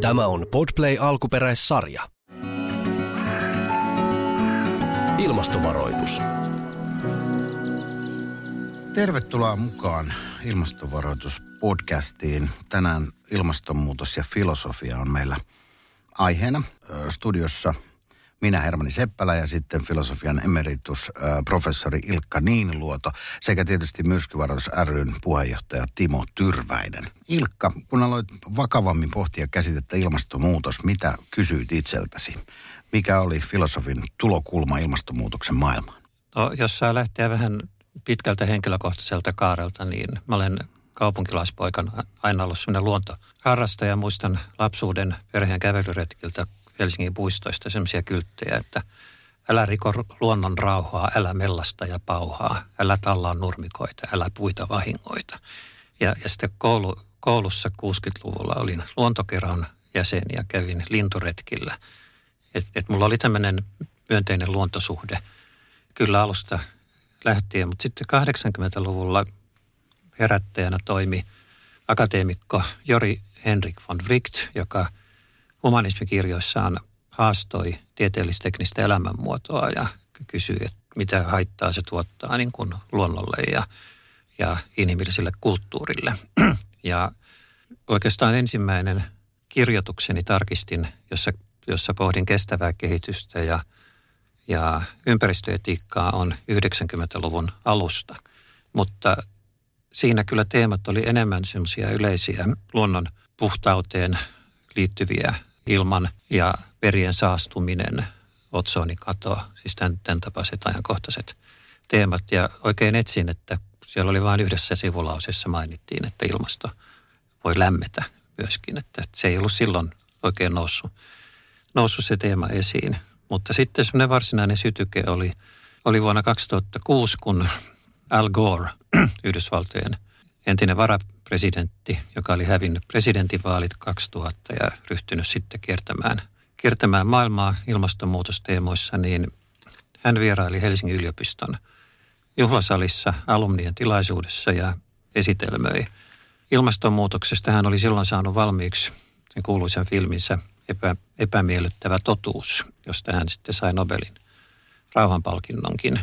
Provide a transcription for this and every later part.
Tämä on Podplay alkuperäissarja. Ilmastovaroitus. Tervetuloa mukaan ilmastovaroituspodcastiin. Tänään ilmastonmuutos ja filosofia on meillä aiheena studiossa minä Hermani Seppälä ja sitten filosofian emeritus professori Ilkka Niiniluoto sekä tietysti myrskyvaroitus ryn puheenjohtaja Timo Tyrväinen. Ilkka, kun aloit vakavammin pohtia käsitettä ilmastonmuutos, mitä kysyit itseltäsi? Mikä oli filosofin tulokulma ilmastonmuutoksen maailmaan? No, jos saa lähteä vähän pitkältä henkilökohtaiselta kaarelta, niin mä olen kaupunkilaispoikana aina ollut sellainen luontoharrastaja. Muistan lapsuuden perheen kävelyretkiltä Helsingin puistoista sellaisia kylttejä, että älä riko luonnon rauhaa, älä mellasta ja pauhaa, älä tallaa nurmikoita, älä puita vahingoita. Ja, ja sitten koulu, koulussa 60-luvulla olin luontokeron jäsen ja kävin linturetkillä. Et, et mulla oli tämmöinen myönteinen luontosuhde kyllä alusta lähtien, mutta sitten 80-luvulla herättäjänä toimi akateemikko Jori Henrik von Wright, joka humanismikirjoissaan haastoi tieteellisteknistä elämänmuotoa ja kysyi, että mitä haittaa se tuottaa niin kuin luonnolle ja, ja inhimilliselle kulttuurille. Ja oikeastaan ensimmäinen kirjoitukseni tarkistin, jossa, jossa pohdin kestävää kehitystä ja, ja ympäristöetiikkaa on 90-luvun alusta. Mutta siinä kyllä teemat oli enemmän semmoisia yleisiä luonnon puhtauteen liittyviä ilman ja verien saastuminen, otsoonikato, siis tämän, tämän tapaiset ajankohtaiset teemat. Ja oikein etsin, että siellä oli vain yhdessä sivulausessa mainittiin, että ilmasto voi lämmetä myöskin. Että se ei ollut silloin oikein noussut, noussut se teema esiin. Mutta sitten semmoinen varsinainen sytyke oli, oli vuonna 2006, kun Al Gore, Yhdysvaltojen entinen varapresidentti, joka oli hävinnyt presidentinvaalit 2000 ja ryhtynyt sitten kiertämään, kiertämään maailmaa ilmastonmuutosteemoissa, niin hän vieraili Helsingin yliopiston juhlasalissa alumnien tilaisuudessa ja esitelmöi ilmastonmuutoksesta. Hän oli silloin saanut valmiiksi sen kuuluisen filminsä epä, Epämiellyttävä totuus, josta hän sitten sai Nobelin rauhanpalkinnonkin.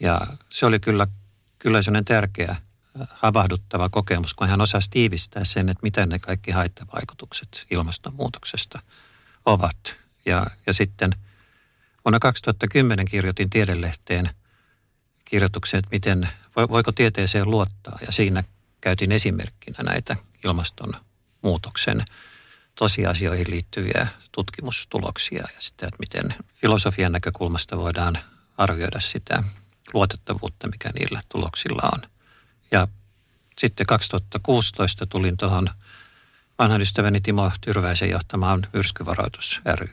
Ja se oli kyllä, kyllä sellainen tärkeä havahduttava kokemus, kun hän osasi tiivistää sen, että mitä ne kaikki haittavaikutukset ilmastonmuutoksesta ovat. Ja, ja sitten vuonna 2010 kirjoitin tiedelehteen kirjoituksen, että miten, voiko tieteeseen luottaa. Ja siinä käytin esimerkkinä näitä ilmastonmuutoksen tosiasioihin liittyviä tutkimustuloksia ja sitä, että miten filosofian näkökulmasta voidaan arvioida sitä luotettavuutta, mikä niillä tuloksilla on. Ja sitten 2016 tulin tuohon vanhan ystäväni Timo Tyrväisen johtamaan myrskyvaroitus ry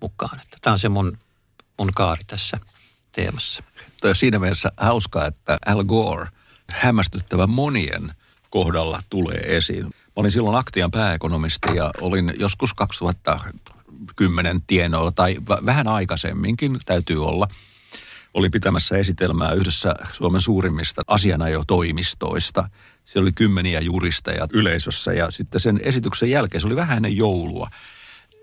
mukaan. Että tämä on se mun, mun kaari tässä teemassa. Tämä on siinä mielessä hauskaa, että Al Gore hämmästyttävä monien kohdalla tulee esiin. Mä olin silloin Aktian pääekonomisti ja olin joskus 2010 tienoilla tai vähän aikaisemminkin täytyy olla – oli pitämässä esitelmää yhdessä Suomen suurimmista asianajotoimistoista. Siellä oli kymmeniä juristeja yleisössä ja sitten sen esityksen jälkeen se oli vähän ennen joulua.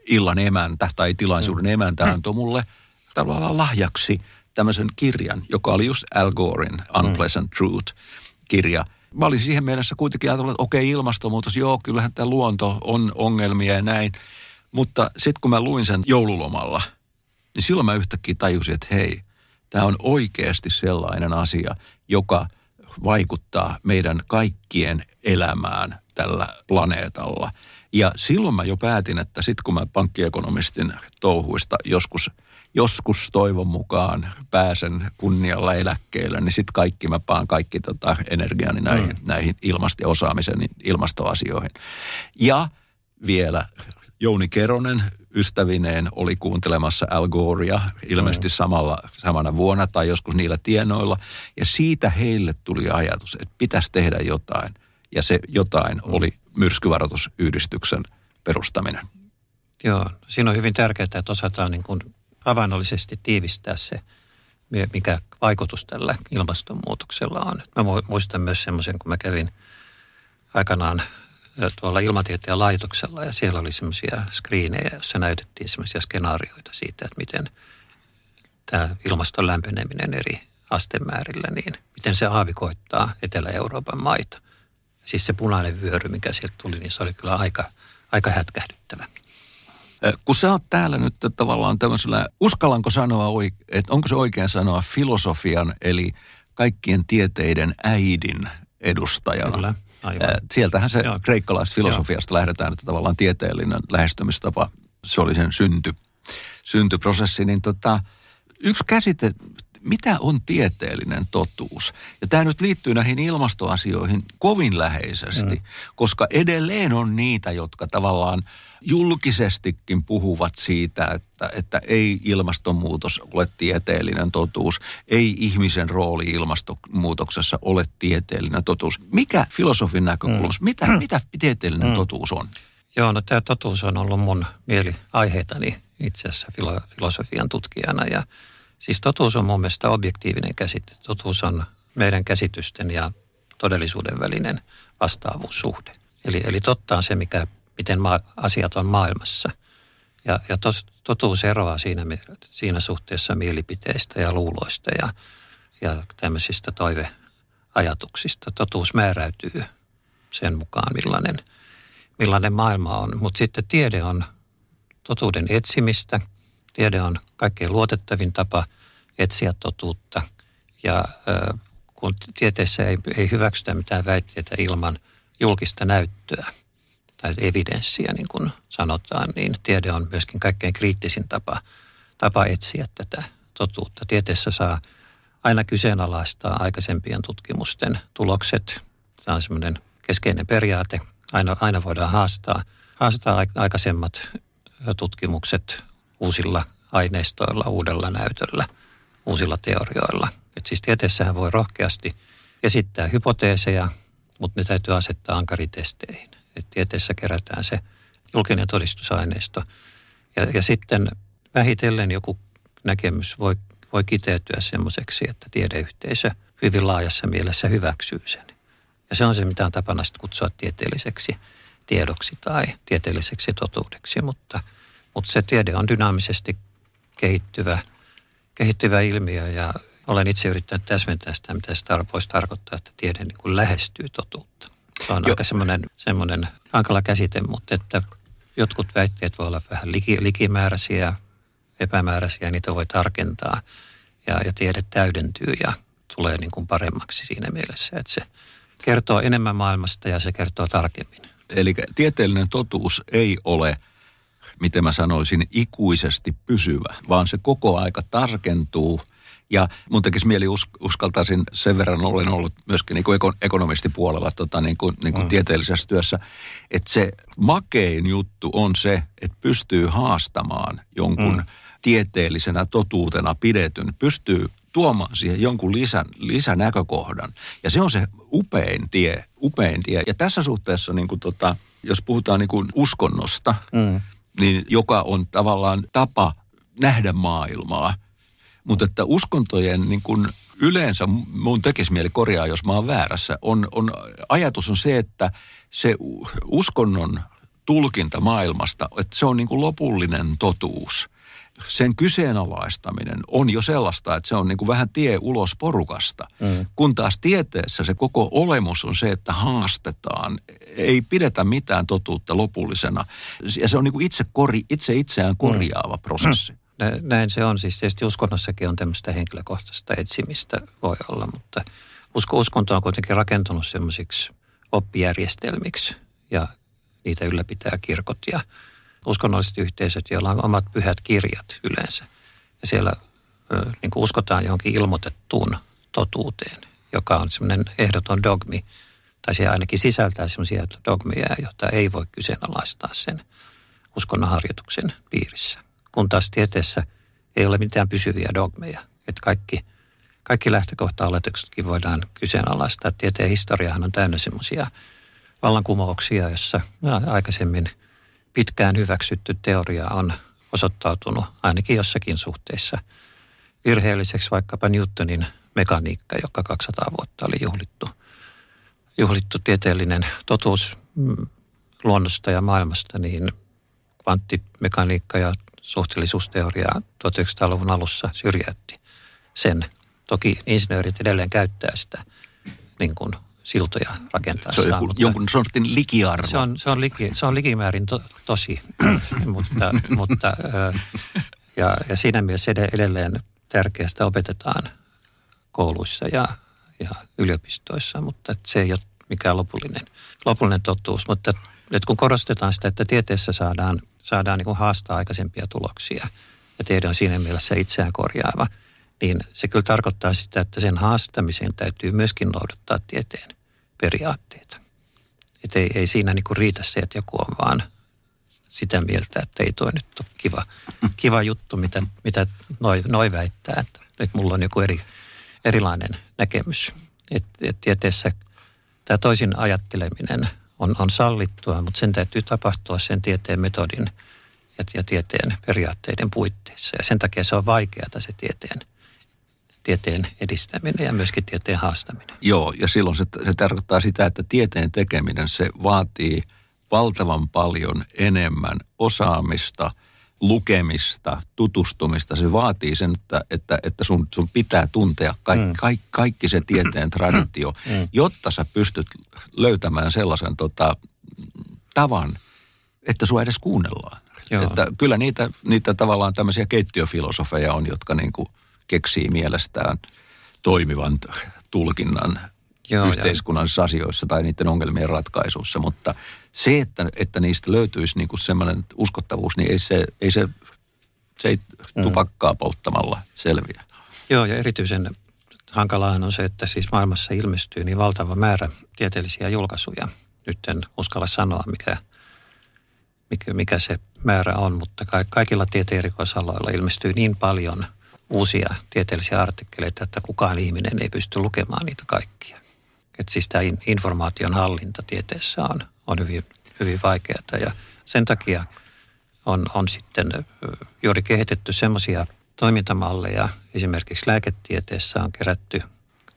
Illan emäntä tai tilaisuuden emäntä antoi mulle tavallaan lahjaksi tämmöisen kirjan, joka oli just Al Gorein Unpleasant Truth-kirja. Mä olin siihen mennessä kuitenkin ajatellut, että okei, ilmastonmuutos, joo, kyllähän tämä luonto on ongelmia ja näin. Mutta sitten kun mä luin sen joululomalla, niin silloin mä yhtäkkiä tajusin, että hei – Tämä on oikeasti sellainen asia, joka vaikuttaa meidän kaikkien elämään tällä planeetalla. Ja silloin mä jo päätin, että sitten kun mä pankkiekonomistin touhuista joskus, joskus toivon mukaan pääsen kunnialla eläkkeelle, niin sitten kaikki mä paan kaikki tota energiani näihin, mm. näihin ilmasto- osaamisen ilmastoasioihin. Ja vielä Jouni Keronen ystävineen oli kuuntelemassa Al Gorea ilmeisesti mm. samalla, samana vuonna tai joskus niillä tienoilla. Ja siitä heille tuli ajatus, että pitäisi tehdä jotain. Ja se jotain mm. oli myrskyvaroitusyhdistyksen perustaminen. Joo, siinä on hyvin tärkeää, että osataan niin kuin havainnollisesti tiivistää se, mikä vaikutus tällä ilmastonmuutoksella on. Mä muistan myös semmoisen, kun mä kävin aikanaan tuolla ilmatieteen laitoksella ja siellä oli semmoisia screenejä, joissa näytettiin semmoisia skenaarioita siitä, että miten tämä ilmaston lämpeneminen eri astemäärillä, niin miten se aavikoittaa Etelä-Euroopan maita. Siis se punainen vyöry, mikä sieltä tuli, niin se oli kyllä aika, aika hätkähdyttävä. Kun sä oot täällä nyt tavallaan tämmöisellä, uskallanko sanoa, että onko se oikein sanoa filosofian, eli kaikkien tieteiden äidin edustajana. Kyllä, aivan. Sieltähän se Joo. kreikkalaisfilosofiasta Joo. lähdetään, että tavallaan tieteellinen lähestymistapa, se oli sen synty, syntyprosessi. Niin tota, yksi käsite, mitä on tieteellinen totuus? Ja tämä nyt liittyy näihin ilmastoasioihin kovin läheisesti, mm. koska edelleen on niitä, jotka tavallaan julkisestikin puhuvat siitä, että, että ei ilmastonmuutos ole tieteellinen totuus, ei ihmisen rooli ilmastonmuutoksessa ole tieteellinen totuus. Mikä filosofin näkökulmassa, mm. mitä, mitä tieteellinen mm. totuus on? Joo, no tämä totuus on ollut mun mieliaiheitani itse asiassa filosofian tutkijana ja Siis totuus on mun mielestä objektiivinen käsite. Totuus on meidän käsitysten ja todellisuuden välinen vastaavuussuhde. Eli, eli totta on se, mikä, miten maa, asiat on maailmassa. Ja, ja tos, totuus eroaa siinä, siinä suhteessa mielipiteistä ja luuloista ja, ja tämmöisistä toiveajatuksista. Totuus määräytyy sen mukaan, millainen, millainen maailma on. Mutta sitten tiede on totuuden etsimistä – Tiede on kaikkein luotettavin tapa etsiä totuutta ja kun tieteessä ei, ei hyväksytä mitään väitteitä ilman julkista näyttöä tai evidenssiä, niin kuin sanotaan, niin tiede on myöskin kaikkein kriittisin tapa, tapa etsiä tätä totuutta. Tieteessä saa aina kyseenalaistaa aikaisempien tutkimusten tulokset. Tämä on semmoinen keskeinen periaate. Aina, aina voidaan haastaa, haastaa aikaisemmat tutkimukset uusilla aineistoilla, uudella näytöllä, uusilla teorioilla. Et siis tieteessähän voi rohkeasti esittää hypoteeseja, mutta ne täytyy asettaa ankaritesteihin. Et tieteessä kerätään se julkinen todistusaineisto. Ja, ja sitten vähitellen joku näkemys voi, voi kiteytyä semmoiseksi, että tiedeyhteisö hyvin laajassa mielessä hyväksyy sen. Ja se on se, mitä on tapana kutsua tieteelliseksi tiedoksi tai tieteelliseksi totuudeksi, mutta – mutta se tiede on dynaamisesti kehittyvä, kehittyvä ilmiö ja olen itse yrittänyt täsmentää sitä, mitä se voisi tarkoittaa, että tiede niin kuin lähestyy totuutta. Se on jo. aika semmoinen, semmoinen hankala käsite, mutta että jotkut väitteet voi olla vähän liki, likimääräisiä, epämääräisiä, niitä voi tarkentaa ja, ja tiede täydentyy ja tulee niin kuin paremmaksi siinä mielessä, että se kertoo enemmän maailmasta ja se kertoo tarkemmin. Eli tieteellinen totuus ei ole – miten mä sanoisin, ikuisesti pysyvä, vaan se koko aika tarkentuu. Ja mun tekisi mieli us, uskaltaisin, sen verran olen ollut myöskin niin kuin ekonomistipuolella tota, niin kuin, niin kuin mm. tieteellisessä työssä, että se makein juttu on se, että pystyy haastamaan jonkun mm. tieteellisenä totuutena pidetyn, pystyy tuomaan siihen jonkun lisän, lisänäkökohdan. Ja se on se upein tie, upein tie. Ja tässä suhteessa, niin kuin tota, jos puhutaan niin kuin uskonnosta, mm niin joka on tavallaan tapa nähdä maailmaa. Mutta että uskontojen niin kuin yleensä, mun tekisi mieli korjaa, jos mä oon väärässä, on, on, ajatus on se, että se uskonnon tulkinta maailmasta, että se on niin kuin lopullinen totuus sen kyseenalaistaminen on jo sellaista, että se on niin kuin vähän tie ulos porukasta. Mm. Kun taas tieteessä se koko olemus on se, että haastetaan, ei pidetä mitään totuutta lopullisena. Ja se on niin kuin itse, kori, itse itseään korjaava mm. prosessi. Näin se on. Siis tietysti uskonnossakin on tämmöistä henkilökohtaista etsimistä voi olla, mutta usko, uskonto on kuitenkin rakentunut semmoisiksi oppijärjestelmiksi ja niitä ylläpitää kirkot ja uskonnolliset yhteisöt, joilla on omat pyhät kirjat yleensä. Ja siellä niin kuin uskotaan johonkin ilmoitettuun totuuteen, joka on semmoinen ehdoton dogmi, tai se ainakin sisältää semmoisia dogmeja, joita ei voi kyseenalaistaa sen uskonnonharjoituksen piirissä. Kun taas tieteessä ei ole mitään pysyviä dogmeja, että kaikki, kaikki lähtökohta-oletuksetkin voidaan kyseenalaistaa. Tieteen historiahan on täynnä semmoisia vallankumouksia, jossa aikaisemmin – pitkään hyväksytty teoria on osoittautunut ainakin jossakin suhteessa virheelliseksi, vaikkapa Newtonin mekaniikka, joka 200 vuotta oli juhlittu, juhlittu tieteellinen totuus. Mm, luonnosta ja maailmasta, niin kvanttimekaniikka ja suhteellisuusteoria 1900-luvun alussa syrjäytti sen. Toki insinöörit edelleen käyttää sitä niin kuin siltoja rakentaessaan. Se on joku, mutta jonkun sortin likiarvo. se on, se on, liki, se on likimäärin to, tosi, mutta, mutta ja, ja siinä mielessä ed- edelleen tärkeästä opetetaan kouluissa ja, ja yliopistoissa, mutta se ei ole mikään lopullinen, lopullinen totuus. Mutta nyt kun korostetaan sitä, että tieteessä saadaan, saadaan niin kuin haastaa aikaisempia tuloksia ja tiede on siinä mielessä itseään korjaava, niin se kyllä tarkoittaa sitä, että sen haastamiseen täytyy myöskin noudattaa tieteen periaatteita. Että ei, ei siinä niin kuin riitä se, että joku on vaan sitä mieltä, että ei toi nyt ole kiva, kiva juttu, mitä, mitä noi, noi väittää, että, että mulla on joku eri, erilainen näkemys. Et, et tieteessä tämä toisin ajatteleminen on, on sallittua, mutta sen täytyy tapahtua sen tieteen metodin ja, ja tieteen periaatteiden puitteissa. Ja sen takia se on vaikeaa se tieteen, tieteen edistäminen ja myöskin tieteen haastaminen. Joo, ja silloin se, se tarkoittaa sitä, että tieteen tekeminen, se vaatii valtavan paljon enemmän osaamista, lukemista, tutustumista. Se vaatii sen, että, että, että sun, sun pitää tuntea kaikki, mm. kaikki, kaikki se tieteen traditio, mm. jotta sä pystyt löytämään sellaisen tota, tavan, että sua edes kuunnellaan. Joo. Että kyllä niitä, niitä tavallaan tämmöisiä keittiöfilosofeja on, jotka niin kuin keksii mielestään toimivan tulkinnan Joo, ja- yhteiskunnallisissa asioissa tai niiden ongelmien ratkaisussa, mutta se, että, että niistä löytyisi niin kuin semmoinen uskottavuus, niin ei se, ei se, se ei Mm. tupakkaa polttamalla selviä. Joo, ja erityisen hankalaahan on se, että siis maailmassa ilmestyy niin valtava määrä tieteellisiä julkaisuja. Nyt en uskalla sanoa, mikä, mikä, mikä se määrä on, mutta ka- kaikilla tieteen erikoisaloilla ilmestyy niin paljon uusia tieteellisiä artikkeleita, että kukaan ihminen ei pysty lukemaan niitä kaikkia. Et siis tämä in- informaation hallinta tieteessä on, on hyvin, hyvin vaikeaa ja sen takia on, on sitten juuri kehitetty semmoisia toimintamalleja. Esimerkiksi lääketieteessä on kerätty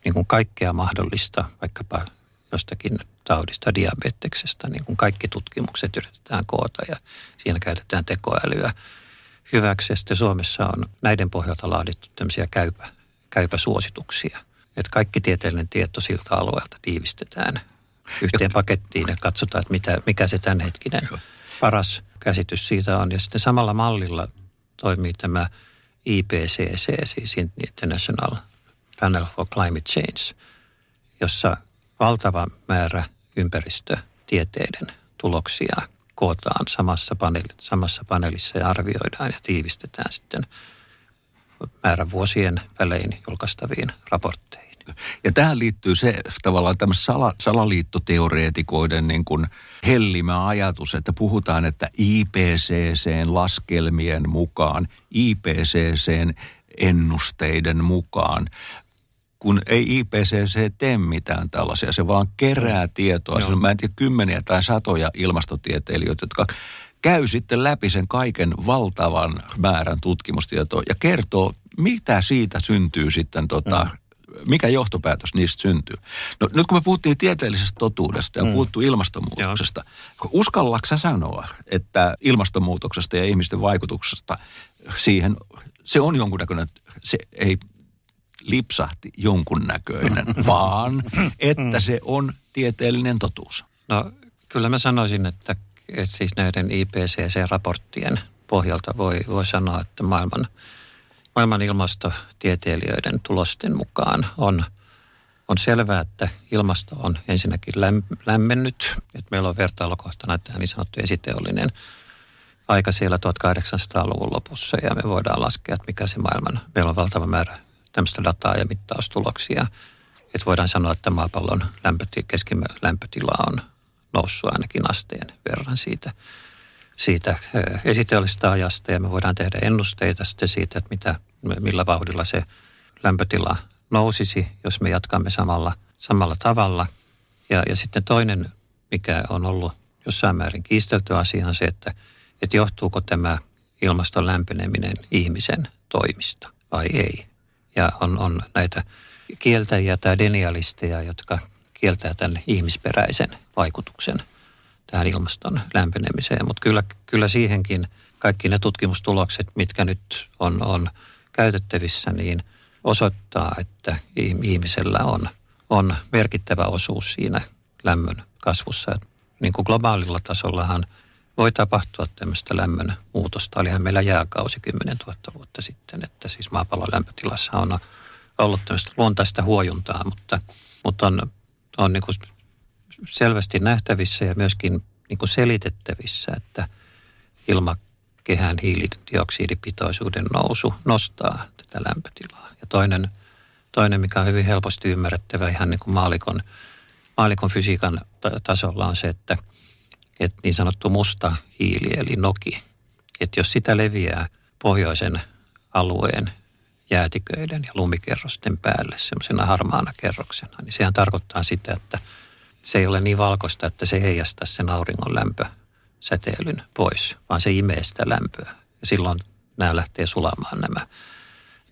niin kuin kaikkea mahdollista, vaikkapa jostakin taudista, diabeteksesta, niin kuin kaikki tutkimukset yritetään koota ja siinä käytetään tekoälyä hyväksi. Ja sitten Suomessa on näiden pohjalta laadittu tämmöisiä käypä, käypäsuosituksia. Että kaikki tieteellinen tieto siltä alueelta tiivistetään yhteen pakettiin ja katsotaan, että mitä, mikä se tämänhetkinen paras käsitys siitä on. Ja sitten samalla mallilla toimii tämä IPCC, siis International Panel for Climate Change, jossa valtava määrä ympäristötieteiden tuloksia kootaan samassa, paneeli, samassa paneelissa ja arvioidaan ja tiivistetään sitten määrän vuosien välein julkaistaviin raportteihin. Ja tähän liittyy se tavallaan tämmöinen sala, salaliittoteoreetikoiden niin kuin hellimä ajatus, että puhutaan, että IPCCn laskelmien mukaan, IPCCn ennusteiden mukaan, kun ei IPCC tee mitään tällaisia, se vaan kerää tietoa. Joo. Joo. Mä en tiedä kymmeniä tai satoja ilmastotieteilijöitä, jotka käy sitten läpi sen kaiken valtavan määrän tutkimustietoa ja kertoo, mitä siitä syntyy sitten, tota, mm. mikä johtopäätös niistä syntyy. No nyt kun me puhuttiin tieteellisestä totuudesta ja mm. puhuttu ilmastonmuutoksesta, sä sanoa, että ilmastonmuutoksesta ja ihmisten vaikutuksesta siihen, se on jonkunnäköinen, se ei lipsahti jonkunnäköinen, vaan että se on tieteellinen totuus. No kyllä mä sanoisin, että, että siis näiden IPCC-raporttien pohjalta voi, voi sanoa, että maailman, maailman ilmastotieteilijöiden tulosten mukaan on, on selvää, että ilmasto on ensinnäkin läm, lämmennyt. Että meillä on vertailukohtana tämä niin sanottu esiteollinen aika siellä 1800-luvun lopussa ja me voidaan laskea, että mikä se maailman, meillä on valtava määrä tämmöistä dataa ja mittaustuloksia. Että voidaan sanoa, että maapallon lämpöti, keskimäärin lämpötila on noussut ainakin asteen verran siitä, siitä eh, esiteollisesta ajasta ja me voidaan tehdä ennusteita sitten siitä, että mitä, millä vauhdilla se lämpötila nousisi, jos me jatkamme samalla, samalla tavalla. Ja, ja sitten toinen, mikä on ollut jossain määrin kiistelty asia on se, että, että johtuuko tämä ilmaston lämpeneminen ihmisen toimista vai ei. Ja on, on näitä kieltäjiä tai denialisteja, jotka kieltää tämän ihmisperäisen vaikutuksen tähän ilmaston lämpenemiseen. Mutta kyllä, kyllä siihenkin kaikki ne tutkimustulokset, mitkä nyt on, on käytettävissä, niin osoittaa, että ihmisellä on, on merkittävä osuus siinä lämmön kasvussa. Et niin kuin globaalilla tasollahan voi tapahtua tämmöistä lämmön muutosta. Olihan meillä jääkausi 10 000 vuotta sitten, että siis maapallon lämpötilassa on ollut tämmöistä luontaista huojuntaa, mutta, mutta on, on niin kuin selvästi nähtävissä ja myöskin niin kuin selitettävissä, että ilmakehän hiilidioksidipitoisuuden nousu nostaa tätä lämpötilaa. Ja toinen, toinen mikä on hyvin helposti ymmärrettävä ihan niin kuin maalikon, maalikon fysiikan tasolla on se, että, että niin sanottu musta hiili eli noki, että jos sitä leviää pohjoisen alueen jäätiköiden ja lumikerrosten päälle semmoisena harmaana kerroksena, niin sehän tarkoittaa sitä, että – se ei ole niin valkoista, että se heijastaa sen auringon lämpösäteilyn pois, vaan se imee sitä lämpöä. Ja silloin nämä lähtee sulamaan nämä,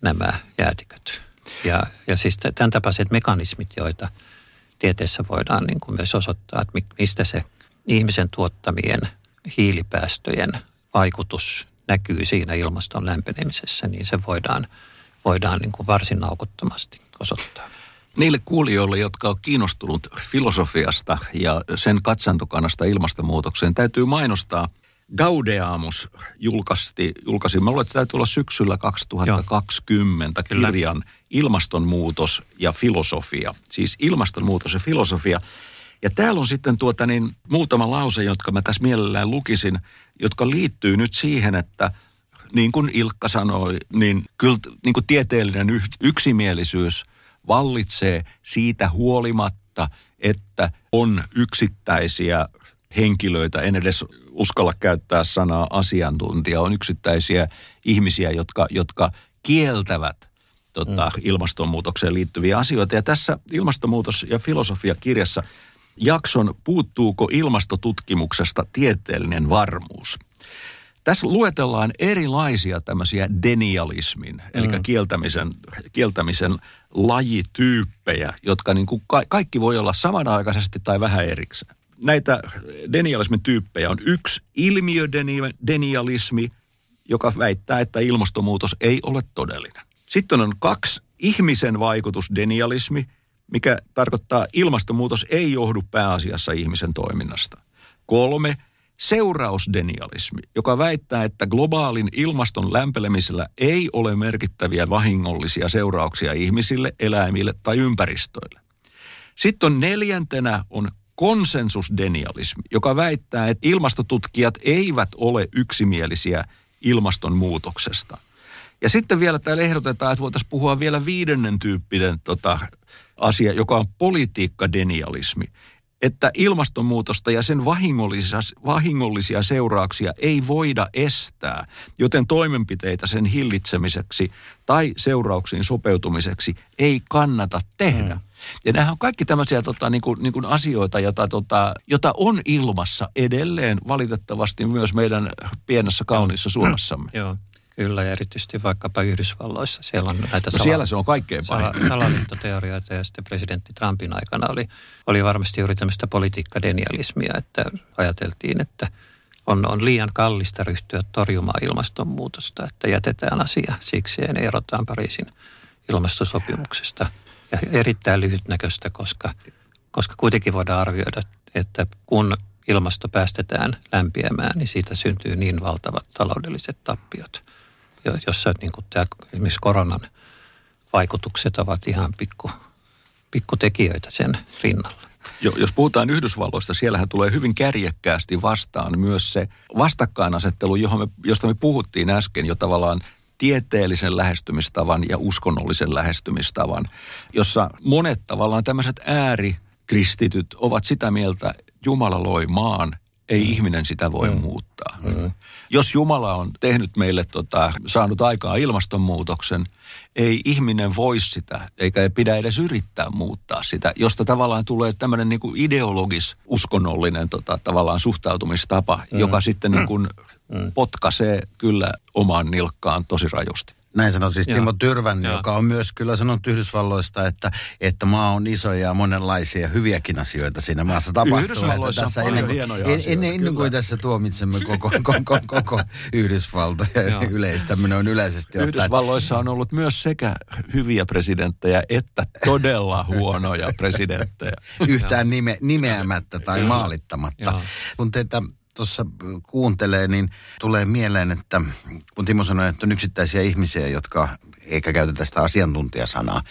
nämä jäätiköt. Ja, ja siis tämän tapaiset mekanismit, joita tieteessä voidaan niin kuin myös osoittaa, että mistä se ihmisen tuottamien hiilipäästöjen vaikutus näkyy siinä ilmaston lämpenemisessä, niin se voidaan, voidaan niin kuin varsin aukottomasti osoittaa. Niille kuulijoille, jotka on kiinnostunut filosofiasta ja sen katsantokannasta ilmastonmuutokseen, täytyy mainostaa Gaudeamus julkaisti, julkaisi, mä luulen, että täytyy olla syksyllä 2020 Joo. kirjan Ilmastonmuutos ja filosofia. Siis ilmastonmuutos ja filosofia. Ja täällä on sitten tuota niin, muutama lause, jotka mä tässä mielellään lukisin, jotka liittyy nyt siihen, että niin kuin Ilkka sanoi, niin kyllä niin kuin tieteellinen yksimielisyys – vallitsee siitä huolimatta, että on yksittäisiä henkilöitä, en edes uskalla käyttää sanaa asiantuntija, on yksittäisiä ihmisiä, jotka, jotka kieltävät tota, mm. ilmastonmuutokseen liittyviä asioita. Ja tässä ilmastonmuutos- ja filosofia-kirjassa jakson Puuttuuko ilmastotutkimuksesta tieteellinen varmuus? Tässä luetellaan erilaisia tämmöisiä denialismin, eli mm. kieltämisen, kieltämisen lajityyppejä, jotka niin kuin ka- kaikki voi olla samanaikaisesti tai vähän erikseen. Näitä denialismin tyyppejä on yksi ilmiödenialismi, joka väittää, että ilmastonmuutos ei ole todellinen. Sitten on kaksi ihmisen vaikutusdenialismi, mikä tarkoittaa ilmastonmuutos ei johdu pääasiassa ihmisen toiminnasta. Kolme – seurausdenialismi, joka väittää, että globaalin ilmaston lämpelemisellä ei ole merkittäviä vahingollisia seurauksia ihmisille, eläimille tai ympäristöille. Sitten on neljäntenä on konsensusdenialismi, joka väittää, että ilmastotutkijat eivät ole yksimielisiä ilmastonmuutoksesta. Ja sitten vielä täällä ehdotetaan, että voitaisiin puhua vielä viidennen tyyppinen tota, asia, joka on politiikkadenialismi että ilmastonmuutosta ja sen vahingollisia, vahingollisia seurauksia ei voida estää, joten toimenpiteitä sen hillitsemiseksi tai seurauksiin sopeutumiseksi ei kannata tehdä. Mm. Ja nämä on kaikki tämmöisiä tota, niin kuin, niin kuin asioita, jota, tota, jota on ilmassa edelleen valitettavasti myös meidän pienessä kauniissa Suomessamme. Joo. Kyllä, ja erityisesti vaikkapa Yhdysvalloissa. Siellä on näitä no siellä se on kaikkein pahin. salaliittoteorioita, ja sitten presidentti Trumpin aikana oli, oli varmasti juuri tämmöistä politiikkadenialismia, että ajateltiin, että on, on liian kallista ryhtyä torjumaan ilmastonmuutosta, että jätetään asia siksi ja erotaan Pariisin ilmastosopimuksesta. Ja erittäin lyhytnäköistä, koska, koska kuitenkin voidaan arvioida, että kun ilmasto päästetään lämpiämään, niin siitä syntyy niin valtavat taloudelliset tappiot – jossa niin kuin tämä, esimerkiksi koronan vaikutukset ovat ihan pikku, pikkutekijöitä sen rinnalla. Jos puhutaan Yhdysvalloista, siellähän tulee hyvin kärjekkäästi vastaan myös se vastakkainasettelu, johon me, josta me puhuttiin äsken jo tavallaan tieteellisen lähestymistavan ja uskonnollisen lähestymistavan, jossa monet tavallaan tämmöiset äärikristityt ovat sitä mieltä, Jumala loi maan, ei mm. ihminen sitä voi mm. muuttaa. Mm. Jos Jumala on tehnyt meille, tota, saanut aikaa ilmastonmuutoksen, ei ihminen voi sitä, eikä pidä edes yrittää muuttaa sitä, josta tavallaan tulee tämmöinen niin kuin ideologis, uskonnollinen tota, tavallaan suhtautumistapa, mm. joka sitten niin kuin mm. potkaisee kyllä omaan nilkkaan tosi rajusti. Näin sanoi siis. Timo Tyrvän, Joo. joka on myös kyllä sanonut Yhdysvalloista, että, että maa on iso ja monenlaisia hyviäkin asioita siinä maassa tapahtuu. Yhdysvalloissa Että on ennen kuin, hienoja en, asioita, ennen, ennen kuin tässä tuomitsemme koko, koko, koko Yhdysvaltoja Joo. yleistäminen on yleisesti ottaen. Yhdysvalloissa on ollut myös sekä hyviä presidenttejä että todella huonoja presidenttejä. yhtään nime, nimeämättä tai maalittamatta. Joo. Kun teitä tuossa kuuntelee, niin tulee mieleen, että kun Timo sanoi, että on yksittäisiä ihmisiä, jotka, eikä käytetä sitä asiantuntijasanaa,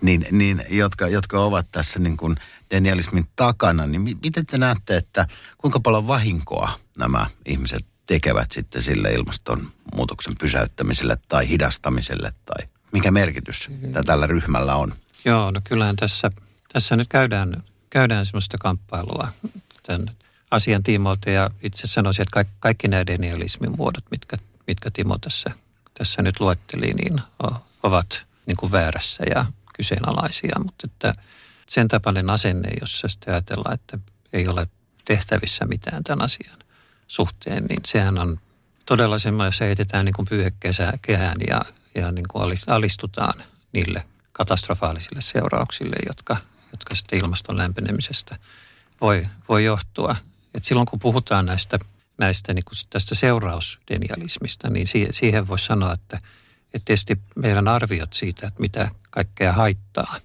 niin, niin jotka, jotka ovat tässä niin kuin denialismin takana, niin mi- miten te näette, että kuinka paljon vahinkoa nämä ihmiset tekevät sitten sille ilmastonmuutoksen pysäyttämiselle tai hidastamiselle tai mikä merkitys tällä ryhmällä on? Joo, no kyllähän tässä, tässä nyt käydään, käydään semmoista kamppailua tämän asian tiimoilta ja itse sanoisin, että kaikki, kaikki nämä denialismin muodot, mitkä, mitkä Timo tässä, tässä nyt luetteli, niin ovat niin kuin väärässä ja kyseenalaisia, mutta että sen tapainen asenne, jossa sitten ajatellaan, että ei ole tehtävissä mitään tämän asian suhteen, niin sehän on todella semmoinen, jos heitetään niin kuin pyyhekehään ja, ja niin kuin alis- alistutaan niille katastrofaalisille seurauksille, jotka, jotka sitten ilmaston lämpenemisestä voi, voi johtua. Et silloin kun puhutaan näistä, näistä niin kuin tästä seurausdenialismista, niin siihen, siihen voisi sanoa, että, että tietysti meidän arviot siitä, että mitä kaikkea haittaa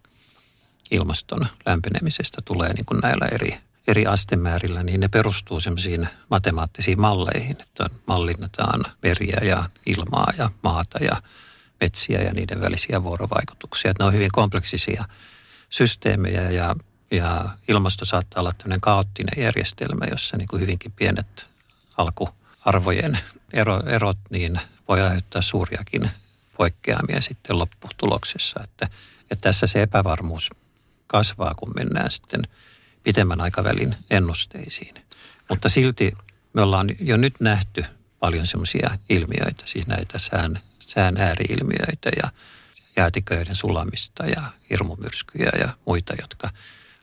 ilmaston lämpenemisestä tulee niin kuin näillä eri, eri astemäärillä, niin ne perustuu semmoisiin matemaattisiin malleihin, että mallinnetaan meriä ja ilmaa ja maata ja metsiä ja niiden välisiä vuorovaikutuksia. Että ne on hyvin kompleksisia systeemejä ja, ja ilmasto saattaa olla tämmöinen kaoottinen järjestelmä, jossa niin kuin hyvinkin pienet alkuarvojen ero, erot niin voi aiheuttaa suuriakin poikkeamia sitten lopputuloksessa. Että, että tässä se epävarmuus kasvaa, kun mennään sitten pitemmän aikavälin ennusteisiin. Mutta silti me ollaan jo nyt nähty paljon semmoisia ilmiöitä, siis näitä sään, sään ääriilmiöitä ja jäätiköiden sulamista ja hirmumyrskyjä ja muita, jotka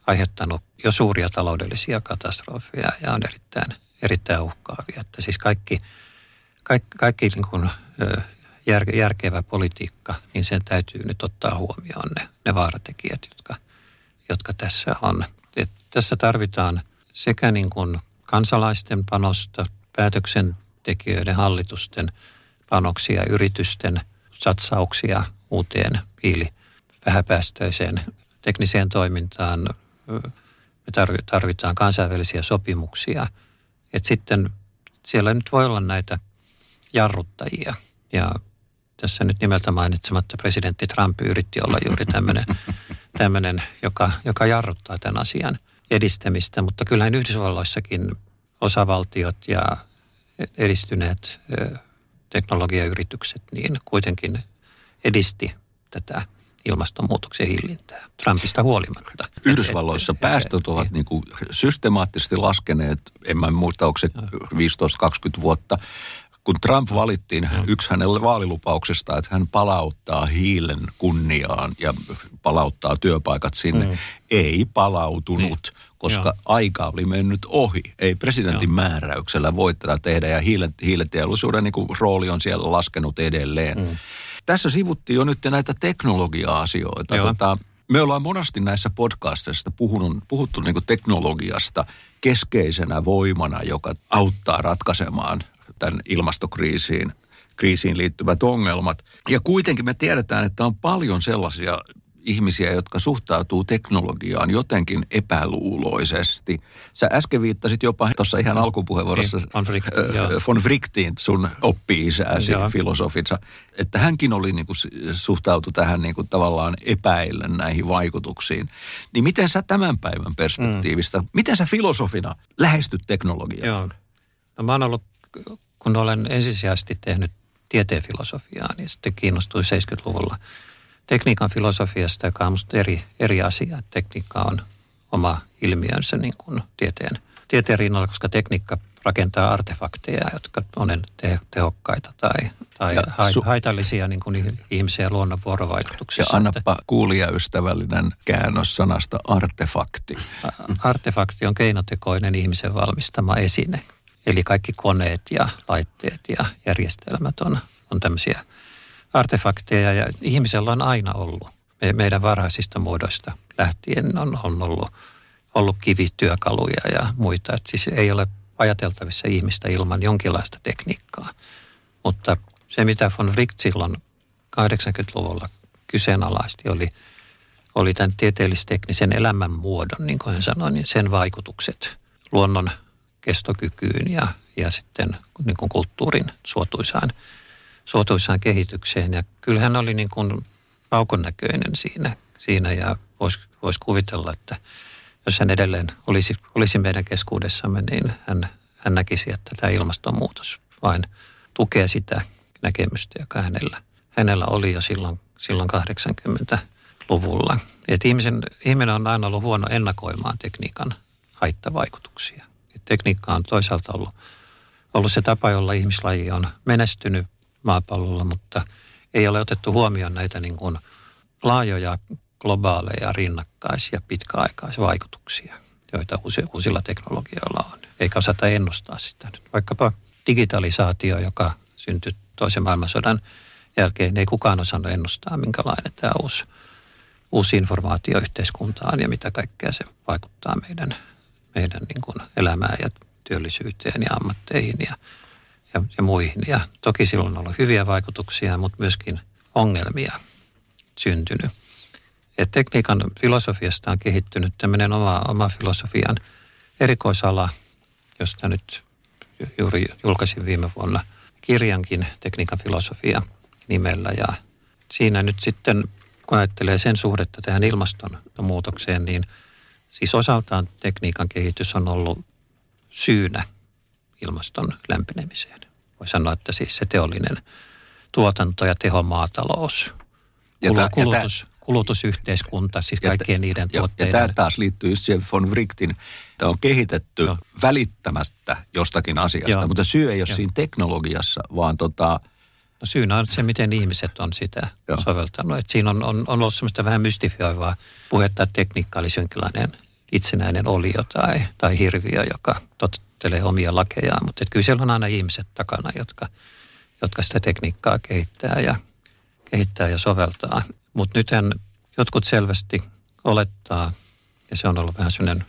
aiheuttanut jo suuria taloudellisia katastrofeja ja on erittäin, erittäin uhkaavia. Että siis kaikki, kaikki, kaikki niin kuin, jär, järkevä politiikka, niin sen täytyy nyt ottaa huomioon ne, ne vaaratekijät, jotka, jotka tässä on. Et tässä tarvitaan sekä niin kuin kansalaisten panosta, päätöksentekijöiden, hallitusten panoksia, yritysten satsauksia uuteen hiili vähäpäästöiseen tekniseen toimintaan. Me tarvi- tarvitaan kansainvälisiä sopimuksia. Et sitten siellä nyt voi olla näitä jarruttajia. Ja tässä nyt nimeltä mainitsematta presidentti Trump yritti olla juuri tämmöinen, tämmöinen joka, joka jarruttaa tämän asian edistämistä. Mutta kyllähän Yhdysvalloissakin osavaltiot ja edistyneet teknologiayritykset niin kuitenkin edisti tätä ilmastonmuutoksen hillintää Trumpista huolimatta. Yhdysvalloissa Et- päästöt et- ovat niin kuin systemaattisesti laskeneet, en mä muista, onko se 15-20 vuotta. Kun Trump valittiin, yksi hänelle vaalilupauksesta, että hän palauttaa hiilen kunniaan ja palauttaa työpaikat sinne, Mm. ei palautunut, koska Joo. aika oli mennyt ohi. Ei presidentin Joo. määräyksellä voi tätä tehdä ja hiilen, hiileteollisuuden niin kuin rooli on siellä laskenut edelleen. Mm. Tässä sivuttiin jo nyt näitä teknologia-asioita. Joo. Tota, me ollaan monasti näissä podcasteissa puhunut, puhuttu niin teknologiasta keskeisenä voimana, joka auttaa ratkaisemaan tämän ilmastokriisiin kriisiin liittyvät ongelmat. Ja kuitenkin me tiedetään, että on paljon sellaisia ihmisiä, jotka suhtautuu teknologiaan jotenkin epäluuloisesti. Sä äsken viittasit jopa tuossa ihan alkupuheenvuorossa Niin, von ö, joo. von Wrichtiin, sun oppi-isääsi, Joo. filosofinsa, että hänkin oli niin kuin, suhtautu tähän niin kuin, tavallaan epäillen näihin vaikutuksiin. Niin miten sä tämän päivän perspektiivistä, mm. miten sä filosofina lähestyt teknologiaa? Joo. No mä oon ollut, kun olen ensisijaisesti tehnyt tieteen filosofiaa, niin sitten kiinnostuin 70-luvulla tekniikan filosofiasta, joka on musta eri, eri asia. Tekniikka on oma ilmiönsä niin kuin tieteen, tieteen rinnalla, koska tekniikka rakentaa artefakteja, jotka on te, tehokkaita tai, tai Ja su- haitallisia niin kuin ihmisen ja luonnon Ja vuorovaikutuksessa. annappa kuulijaystävällinen käännös sanasta artefakti. Artefakti on keinotekoinen ihmisen valmistama esine. Eli kaikki koneet ja laitteet ja järjestelmät on, on tämmöisiä artefakteja ja ihmisellä on aina ollut. Me, meidän varhaisista muodoista lähtien on, on ollut, ollut kivityökaluja ja muita. Et siis ei ole ajateltavissa ihmistä ilman jonkinlaista tekniikkaa. Mutta se, mitä von Wright silloin 80-luvulla kyseenalaisti, oli, oli tämän tieteellisteknisen elämänmuodon, niin kuin hän sanoi, niin sen vaikutukset luonnon kestokykyyn ja, ja sitten niin kuin kulttuurin suotuisaan, suotuisaan kehitykseen. Ja kyllähän oli niin kuin aukon näköinen siinä, siinä ja voisi vois kuvitella, että jos hän edelleen olisi, olisi meidän keskuudessamme, niin hän, hän näkisi, että tämä ilmastonmuutos vain tukee sitä näkemystä, joka hänellä, hänellä oli jo silloin, silloin 80-luvulla. että ihmisen, ihminen on aina ollut huono ennakoimaan tekniikan haittavaikutuksia. Et tekniikka on toisaalta ollut, ollut se tapa, jolla ihmislaji on menestynyt maapallolla, mutta ei ole otettu huomioon näitä niin kuin laajoja globaaleja rinnakkaisia pitkäaikaisvaikutuksia, joita uusilla teknologioilla on. Eikä osata ennustaa sitä nyt. Vaikkapa digitalisaatio, joka syntyi toisen maailmansodan jälkeen, ei kukaan osannut ennustaa, minkälainen tämä uusi, uusi informaatio yhteiskuntaan ja mitä kaikkea se vaikuttaa meidän, meidän niin kuin elämään ja työllisyyteen ja ammatteihin ja, ja, ja muihin. Ja toki silloin on ollut hyviä vaikutuksia, mutta myöskin ongelmia syntynyt. Et tekniikan filosofiasta on kehittynyt tämmöinen oma, oma filosofian erikoisala, josta nyt juuri julkaisin viime vuonna kirjankin tekniikan filosofia nimellä. Ja siinä nyt sitten, kun ajattelee sen suhdetta tähän ilmastonmuutokseen, niin siis osaltaan tekniikan kehitys on ollut syynä ilmaston lämpenemiseen. Voi sanoa, että siis se teollinen tuotanto ja tehomaatalous, ja kulutus, kulutusyhteiskunta, siis kaikkien ja, niiden tuotteiden. Ja tämä taas liittyy siihen von Wrichtin, tämä on kehitetty Joo. välittämästä jostakin asiasta, Joo. mutta syy ei ole Joo. siinä teknologiassa, vaan tota... No syynä on se, miten ihmiset on sitä Joo. soveltanut. Et siinä on, on, on ollut semmoista vähän mystifioivaa puhetta, että tekniikka olisi jonkinlainen itsenäinen olio tai, tai hirviö, joka tottelee omia lakejaan. Mutta kyllä siellä on aina ihmiset takana, jotka, jotka sitä tekniikkaa kehittää ja, kehittää ja soveltaa. Mutta nythän jotkut selvästi olettaa, ja se on ollut vähän sellainen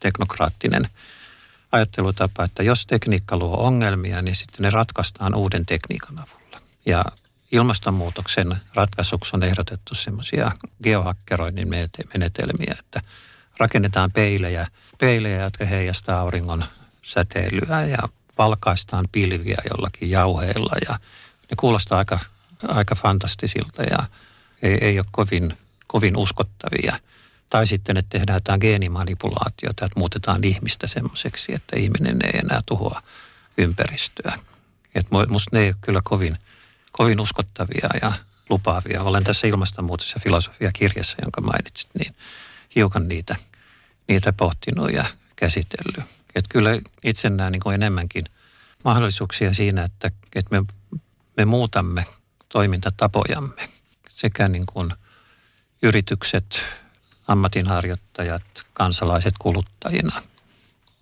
teknokraattinen ajattelutapa, että jos tekniikka luo ongelmia, niin sitten ne ratkaistaan uuden tekniikan avulla. Ja ilmastonmuutoksen ratkaisuksi on ehdotettu semmoisia geohakkeroinnin menetelmiä, että rakennetaan peilejä, peilejä, jotka heijastaa auringon säteilyä ja valkaistaan pilviä jollakin jauheilla ja ne kuulostaa aika, aika fantastisilta ja ei, ei ole kovin, kovin uskottavia. Tai sitten, että tehdään jotain geenimanipulaatiota, että muutetaan ihmistä semmoiseksi, että ihminen ei enää tuhoa ympäristöä. Et musta ne ei ole kyllä kovin, kovin uskottavia ja lupaavia. Olen tässä ilmastonmuutos- ja filosofia-kirjassa, jonka mainitsit, niin hiukan niitä, niitä pohtinut ja käsitellyt. Et kyllä itse näen niin enemmänkin mahdollisuuksia siinä, että, että me, me muutamme toimintatapojamme – sekä niin kuin yritykset, ammatinharjoittajat, kansalaiset kuluttajina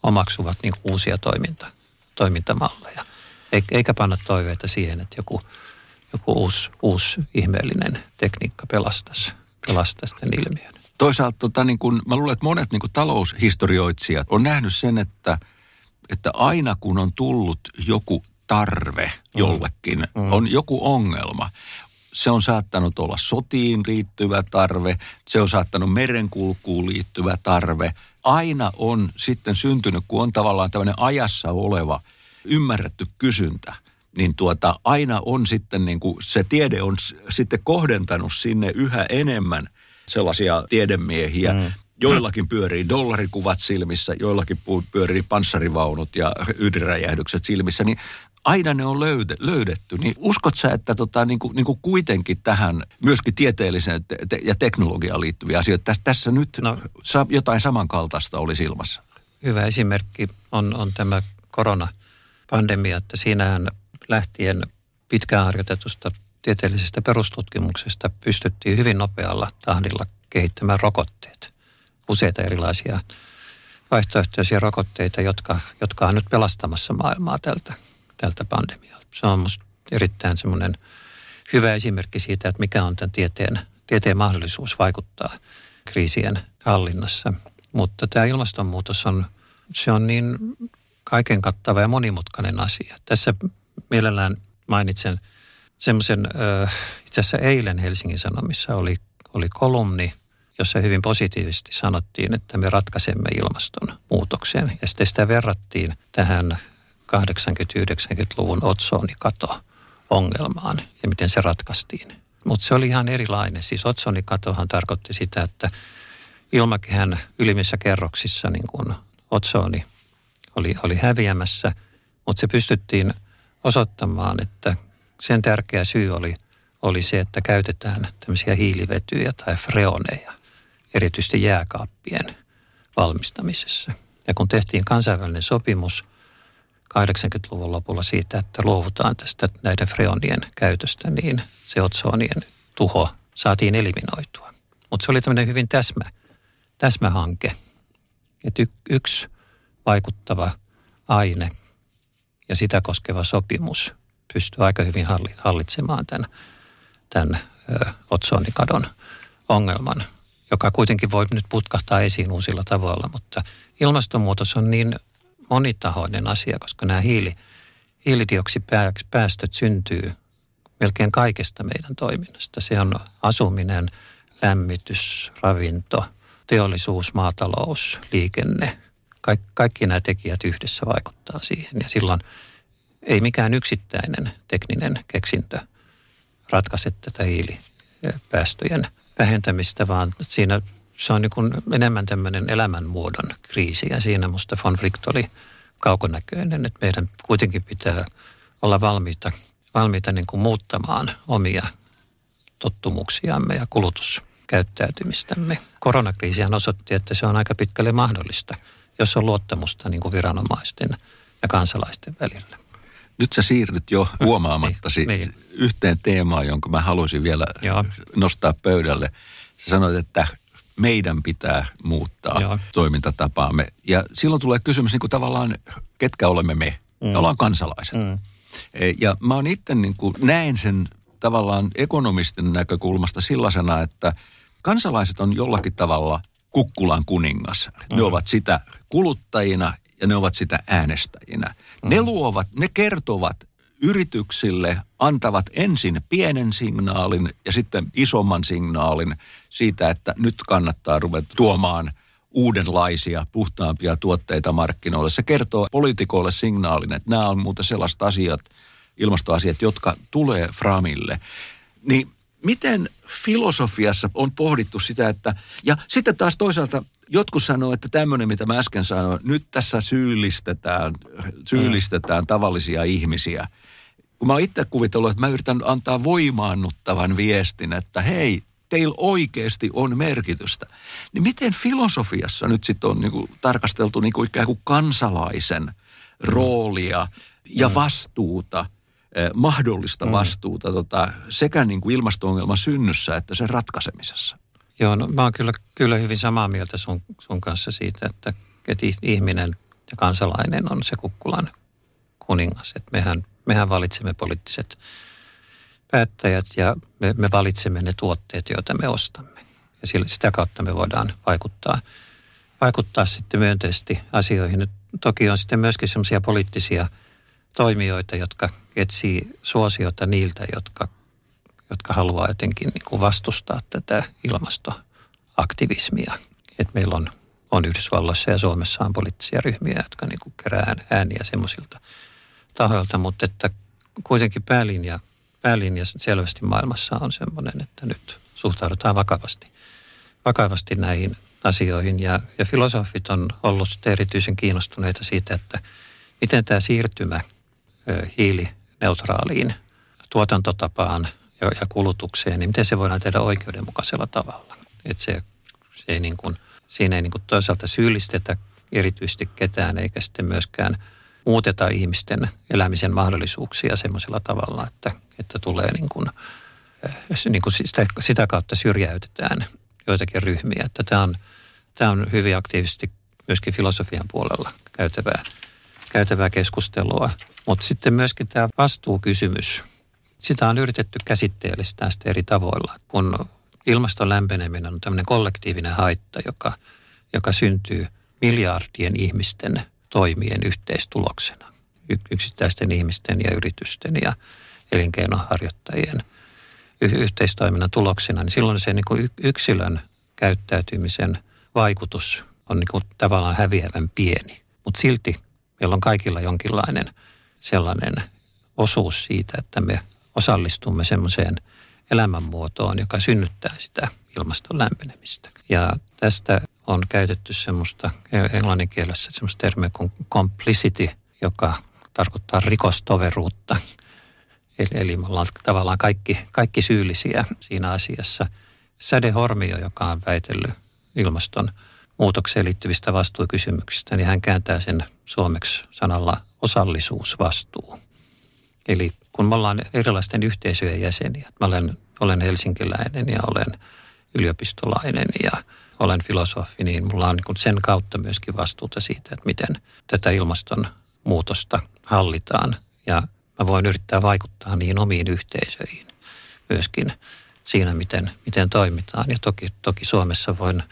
omaksuvat niin kuin uusia toiminta, toimintamalleja. Eikä panna toiveita siihen, että joku, joku uusi, uusi ihmeellinen tekniikka pelastaisi, pelastaisi tämän ilmiön. Toisaalta tota, niin kun, mä luulen, että monet niin kun taloushistorioitsijat on nähnyt sen, että, että aina kun on tullut joku tarve jollekin, mm. on joku ongelma, se on saattanut olla sotiin liittyvä tarve, se on saattanut merenkulkuun liittyvä tarve. Aina on sitten syntynyt, kun on tavallaan tämmöinen ajassa oleva ymmärretty kysyntä, niin tuota, aina on sitten niin kuin se tiede on sitten kohdentanut sinne yhä enemmän sellaisia tiedemiehiä, mm. Joillakin pyörii dollarikuvat silmissä, joillakin pyörii panssarivaunut ja ydinräjähdykset silmissä, niin aina ne on löyde, löydetty. Niin uskot sä, että tota, niin kuin, niin kuin kuitenkin tähän myöskin tieteelliseen te- te- ja teknologiaan liittyviä asioita, tässä, tässä nyt no, sa- jotain samankaltaista olisi ilmassa? Hyvä esimerkki on, on tämä koronapandemia, että siinähän lähtien pitkään harjoitetusta tieteellisestä perustutkimuksesta pystyttiin hyvin nopealla tahdilla kehittämään rokotteet. Useita erilaisia vaihtoehtoisia rokotteita, jotka, jotka on nyt pelastamassa maailmaa tältä tältä pandemialta. Se on minusta erittäin semmoinen hyvä esimerkki siitä, että mikä on tämän tieteen, tieteen mahdollisuus vaikuttaa kriisien hallinnassa. Mutta tämä ilmastonmuutos on, se on niin kaiken kattava ja monimutkainen asia. Tässä mielellään mainitsen semmoisen, itse asiassa eilen Helsingin Sanomissa oli, oli kolumni, jossa hyvin positiivisesti sanottiin, että me ratkaisemme ilmastonmuutoksen. Ja sitten sitä verrattiin tähän 80-90-luvun otsonikato ongelmaan ja miten se ratkaistiin. Mutta se oli ihan erilainen. Siis otsonikatohan tarkoitti sitä, että ilmakehän ylimmissä kerroksissa niin kun otsoni oli, oli häviämässä, mutta se pystyttiin osoittamaan, että sen tärkeä syy oli, oli se, että käytetään tämmöisiä hiilivetyjä tai freoneja, erityisesti jääkaappien valmistamisessa. Ja kun tehtiin kansainvälinen sopimus 80-luvun lopulla siitä, että luovutaan tästä näiden freonien käytöstä, niin se otsonien tuho saatiin eliminoitua. Mutta se oli tämmöinen hyvin täsmä, täsmähanke. Että y- yksi vaikuttava aine ja sitä koskeva sopimus pystyy aika hyvin hallitsemaan tämän, tämän otsonikadon ongelman, joka kuitenkin voi nyt putkahtaa esiin uusilla tavoilla, mutta ilmastonmuutos on niin monitahoinen asia, koska nämä hiili, hiilidioksipäästöt syntyy melkein kaikesta meidän toiminnasta. Se on asuminen, lämmitys, ravinto, teollisuus, maatalous, liikenne. Kaik, kaikki nämä tekijät yhdessä vaikuttaa siihen ja silloin ei mikään yksittäinen tekninen keksintö ratkaise tätä hiilipäästöjen vähentämistä, vaan siinä se on niin enemmän tämmöinen elämänmuodon kriisi ja siinä musta von Fricht oli kaukonäköinen, että meidän kuitenkin pitää olla valmiita, valmiita niin kuin muuttamaan omia tottumuksiamme ja kulutuskäyttäytymistämme. Koronakriisihän osoitti, että se on aika pitkälle mahdollista, jos on luottamusta niin kuin viranomaisten ja kansalaisten välillä. Nyt sä siirryt jo niin, huomaamattasi niin. yhteen teemaan, jonka mä haluaisin vielä Joo. nostaa pöydälle. Sä sanoit, että meidän pitää muuttaa Joo. toimintatapaamme. Ja silloin tulee kysymys niin kuin tavallaan, ketkä olemme me? Mm. Me ollaan kansalaiset. Mm. E, ja mä oon itse niin kuin näen sen tavallaan ekonomisten näkökulmasta sellaisena, että kansalaiset on jollakin tavalla kukkulan kuningas. Mm. Ne ovat sitä kuluttajina ja ne ovat sitä äänestäjinä. Mm. Ne luovat, ne kertovat yrityksille antavat ensin pienen signaalin ja sitten isomman signaalin siitä, että nyt kannattaa ruveta tuomaan uudenlaisia, puhtaampia tuotteita markkinoille. Se kertoo poliitikoille signaalin, että nämä on muuten sellaiset asiat, ilmastoasiat, jotka tulee framille. Niin miten filosofiassa on pohdittu sitä, että, ja sitten taas toisaalta jotkut sanoo, että tämmöinen, mitä mä äsken sanoin, nyt tässä syyllistetään, syyllistetään tavallisia ihmisiä – kun mä oon itse kuvitellut, että mä yritän antaa voimaannuttavan viestin, että hei, teillä oikeasti on merkitystä. Niin miten filosofiassa nyt sitten on niinku tarkasteltu niinku ikään kuin kansalaisen roolia ja mm. vastuuta, eh, mahdollista mm. vastuuta tota, sekä niinku ilmasto-ongelman synnyssä että sen ratkaisemisessa? Joo, no, mä oon kyllä, kyllä hyvin samaa mieltä sun, sun kanssa siitä, että, että ihminen ja kansalainen on se kukkulan kuningas. Että mehän mehän valitsemme poliittiset päättäjät ja me, me valitsemme ne tuotteet, joita me ostamme. Ja sillä, sitä kautta me voidaan vaikuttaa, vaikuttaa sitten myönteisesti asioihin. Toki on sitten myöskin sellaisia poliittisia toimijoita, jotka etsii suosiota niiltä, jotka, jotka haluaa jotenkin niin kuin vastustaa tätä ilmastoaktivismia. Et meillä on, on Yhdysvalloissa ja Suomessa on poliittisia ryhmiä, jotka niin kuin kerää ääniä semmoisilta tahoilta, mutta että kuitenkin päälinja, päälinja selvästi maailmassa on sellainen, että nyt suhtaudutaan vakavasti, vakavasti näihin asioihin. Ja, ja filosofit on ollut erityisen kiinnostuneita siitä, että miten tämä siirtymä hiilineutraaliin tuotantotapaan ja, ja kulutukseen, niin miten se voidaan tehdä oikeudenmukaisella tavalla. Että se, se ei niin kuin, siinä ei niin kuin toisaalta syyllistetä erityisesti ketään, eikä sitten myöskään – muuteta ihmisten elämisen mahdollisuuksia semmoisella tavalla, että, että tulee niin kuin, eh, niin kuin sitä, sitä kautta syrjäytetään joitakin ryhmiä. Että tämä, on, tämä on hyvin aktiivisesti myöskin filosofian puolella käytävää, käytävää keskustelua. Mutta sitten myöskin tämä vastuukysymys Sitä on yritetty käsitteellistää sitä eri tavoilla. Kun ilmaston lämpeneminen on tämmöinen kollektiivinen haitta, joka, joka syntyy miljardien ihmisten toimien yhteistuloksena. Yksittäisten ihmisten ja yritysten ja elinkeinoharjoittajien yhteistoiminnan tuloksena, niin silloin se niin yksilön käyttäytymisen vaikutus on niin kuin tavallaan häviävän pieni. Mutta silti meillä on kaikilla jonkinlainen sellainen osuus siitä, että me osallistumme semmoiseen elämänmuotoon, joka synnyttää sitä ilmaston lämpenemistä. Ja tästä on käytetty semmoista englannin kielessä semmoista termiä kuin complicity, joka tarkoittaa rikostoveruutta. Eli, eli me ollaan tavallaan kaikki, kaikki syyllisiä siinä asiassa. Sädehormio, joka on väitellyt ilmaston muutokseen liittyvistä vastuukysymyksistä, niin hän kääntää sen suomeksi sanalla osallisuusvastuu. Eli kun me ollaan erilaisten yhteisöjen jäseniä, mä olen, olen helsinkiläinen ja olen yliopistolainen ja olen filosofi, niin mulla on niin sen kautta myöskin vastuuta siitä, että miten tätä ilmastonmuutosta hallitaan. Ja mä voin yrittää vaikuttaa niihin omiin yhteisöihin myöskin siinä, miten, miten toimitaan. Ja toki, toki Suomessa voin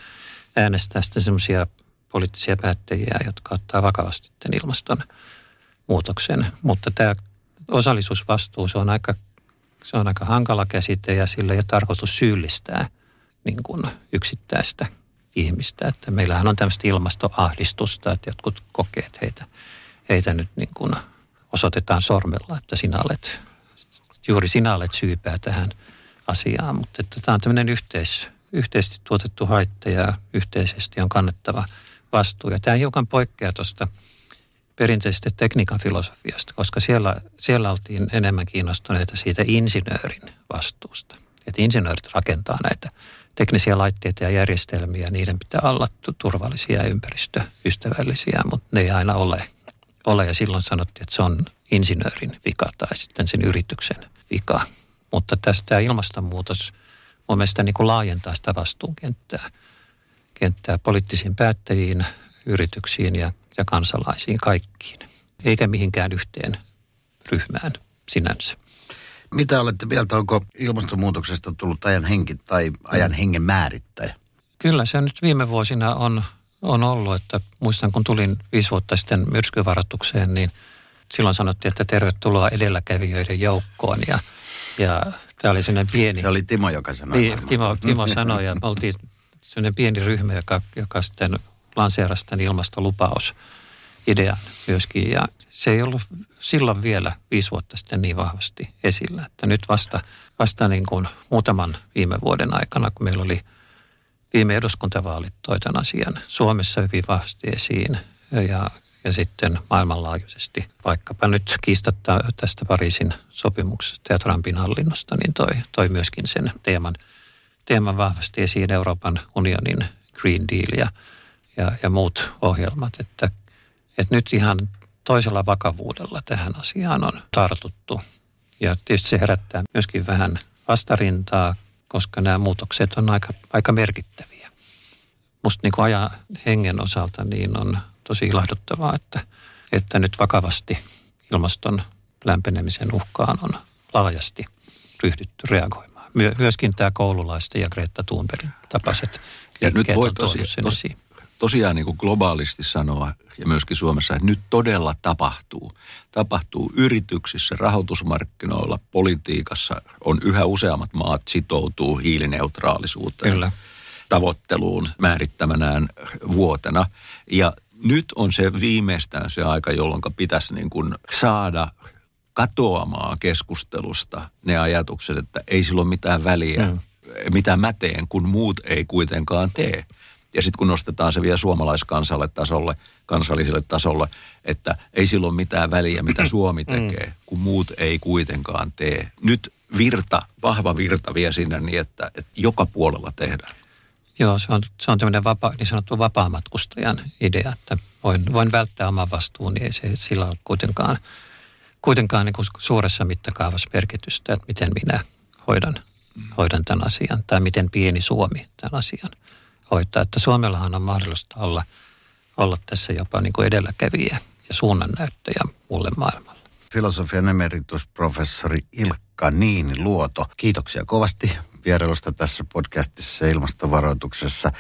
äänestää sitten semmoisia poliittisia päättäjiä, jotka ottaa vakavasti tämän ilmastonmuutoksen. Mutta tämä osallisuusvastuu, se on aika, se on aika hankala käsite ja sillä ei ole tarkoitus syyllistää niin kuin yksittäistä ihmistä. Että meillähän on tämmöistä ilmastoahdistusta, että jotkut kokee, että heitä, heitä nyt niin kuin osoitetaan sormella, että sinä olet, juuri sinä olet syypää tähän asiaan. Mutta että tämä on tämmöinen yhteis, yhteisesti tuotettu haitta ja yhteisesti on kannettava vastuu. Ja tämä hiukan poikkeaa tuosta perinteisesti tekniikan filosofiasta, koska siellä, siellä oltiin enemmän kiinnostuneita siitä insinöörin vastuusta. Että insinöörit rakentaa näitä teknisiä laitteita ja järjestelmiä, niiden pitää olla turvallisia ja ympäristöystävällisiä, mutta ne ei aina ole. ole. Ja silloin sanottiin, että se on insinöörin vika tai sitten sen yrityksen vika. Mutta tästä ilmastonmuutos mun mielestä niin kuin laajentaa sitä vastuunkenttää kenttää poliittisiin päättäjiin, yrityksiin ja, ja kansalaisiin kaikkiin, eikä mihinkään yhteen ryhmään sinänsä. Mitä olette mieltä, onko ilmastonmuutoksesta tullut ajan henki tai ajan hengen määrittäjä? Kyllä se nyt viime vuosina on, on ollut, että muistan kun tulin viisi vuotta sitten myrskyvaroitukseen, niin silloin sanottiin, että tervetuloa edelläkävijöiden joukkoon ja, ja tämä oli sellainen pieni... Se oli Timo, joka sanoi niin, Timo, Timo sanoi ja oltiin sellainen pieni ryhmä, joka, joka sitten lanseerasi tämän ilmastolupaus idean myöskin. Ja se ei ollut silloin vielä viisi vuotta sitten niin vahvasti esillä. Että nyt vasta, vasta niin kuin muutaman viime vuoden aikana, kun meillä oli viime eduskuntavaalit toitan asian Suomessa hyvin vahvasti esiin ja, ja sitten maailmanlaajuisesti. Vaikkapa nyt kiistatta tästä Pariisin sopimuksesta ja Trumpin hallinnosta, niin toi, toi myöskin sen teeman, teeman vahvasti esiin Euroopan unionin Green Deal ja, ja, ja muut ohjelmat. Että, että nyt ihan toisella vakavuudella tähän asiaan on tartuttu. Ja tietysti se herättää myöskin vähän vastarintaa, koska nämä muutokset on aika, aika merkittäviä. Musta niin kuin ajan hengen osalta niin on tosi ilahduttavaa, että, että nyt vakavasti ilmaston lämpenemisen uhkaan on laajasti ryhdytty reagoimaan. My, myöskin tämä koululaisten ja Greta Thunbergin tapaiset ja nyt voi tosi, tosi, tosiaan niin kuin globaalisti sanoa ja myöskin Suomessa, että nyt todella tapahtuu. Tapahtuu yrityksissä, rahoitusmarkkinoilla, politiikassa. On yhä useammat maat sitoutuu hiilineutraalisuuteen. Kyllä. tavoitteluun määrittämänään vuotena. Ja nyt on se viimeistään se aika, jolloin pitäisi niin kuin saada katoamaan keskustelusta ne ajatukset, että ei sillä ole mitään väliä, mm. mitä mä teen, kun muut ei kuitenkaan tee. Ja sitten kun nostetaan se vielä suomalaiskansalle tasolle, kansalliselle tasolle, että ei silloin mitään väliä, mitä Suomi mm. tekee, kun muut ei kuitenkaan tee. Nyt virta, vahva virta vie sinne niin, että, että joka puolella tehdään. Joo, se on, se on tämmöinen vapa, niin sanottu vapaamatkustajan idea, että voin, voin välttää oman vastuun, niin ei se sillä ole kuitenkaan, kuitenkaan niin kuin suuressa mittakaavassa merkitystä, että miten minä hoidan, hoidan tämän asian tai miten pieni Suomi tämän asian hoitaa. Että Suomellahan on mahdollista olla, olla tässä jopa niin kuin edelläkävijä ja suunnannäyttäjä muulle maailmalle. filosofian emeritusprofessori Ilkka Niini Luoto. Kiitoksia kovasti vierailusta tässä podcastissa ilmastovaroituksessa.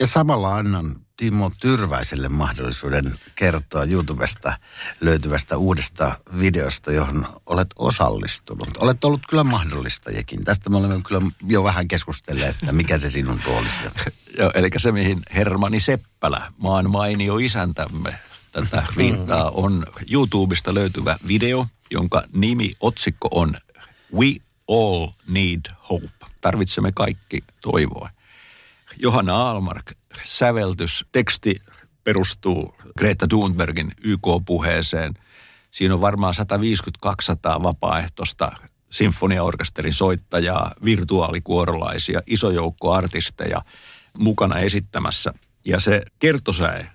Ja samalla annan Timo Tyrväiselle mahdollisuuden kertoa YouTubesta löytyvästä uudesta videosta, johon olet osallistunut. Olet ollut kyllä mahdollistajakin. Tästä me olemme kyllä jo vähän keskustelleet, että mikä se sinun roolisi on. Joo, eli se mihin Hermani Seppälä, maan mainio isäntämme, tätä viittaa, on YouTubesta löytyvä video, jonka nimi, otsikko on We All Need Hope. Tarvitsemme kaikki toivoa. Johanna Almark, säveltys, teksti perustuu Greta Thunbergin YK-puheeseen. Siinä on varmaan 150-200 vapaaehtoista sinfoniaorkesterin soittajaa, virtuaalikuorolaisia, iso joukko artisteja mukana esittämässä. Ja se kertosäe,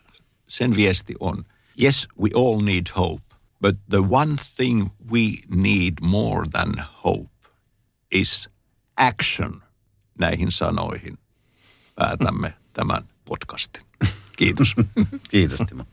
sen viesti on, yes, we all need hope, but the one thing we need more than hope is action näihin sanoihin päätämme tämän podcastin. Kiitos. Kiitos Timo.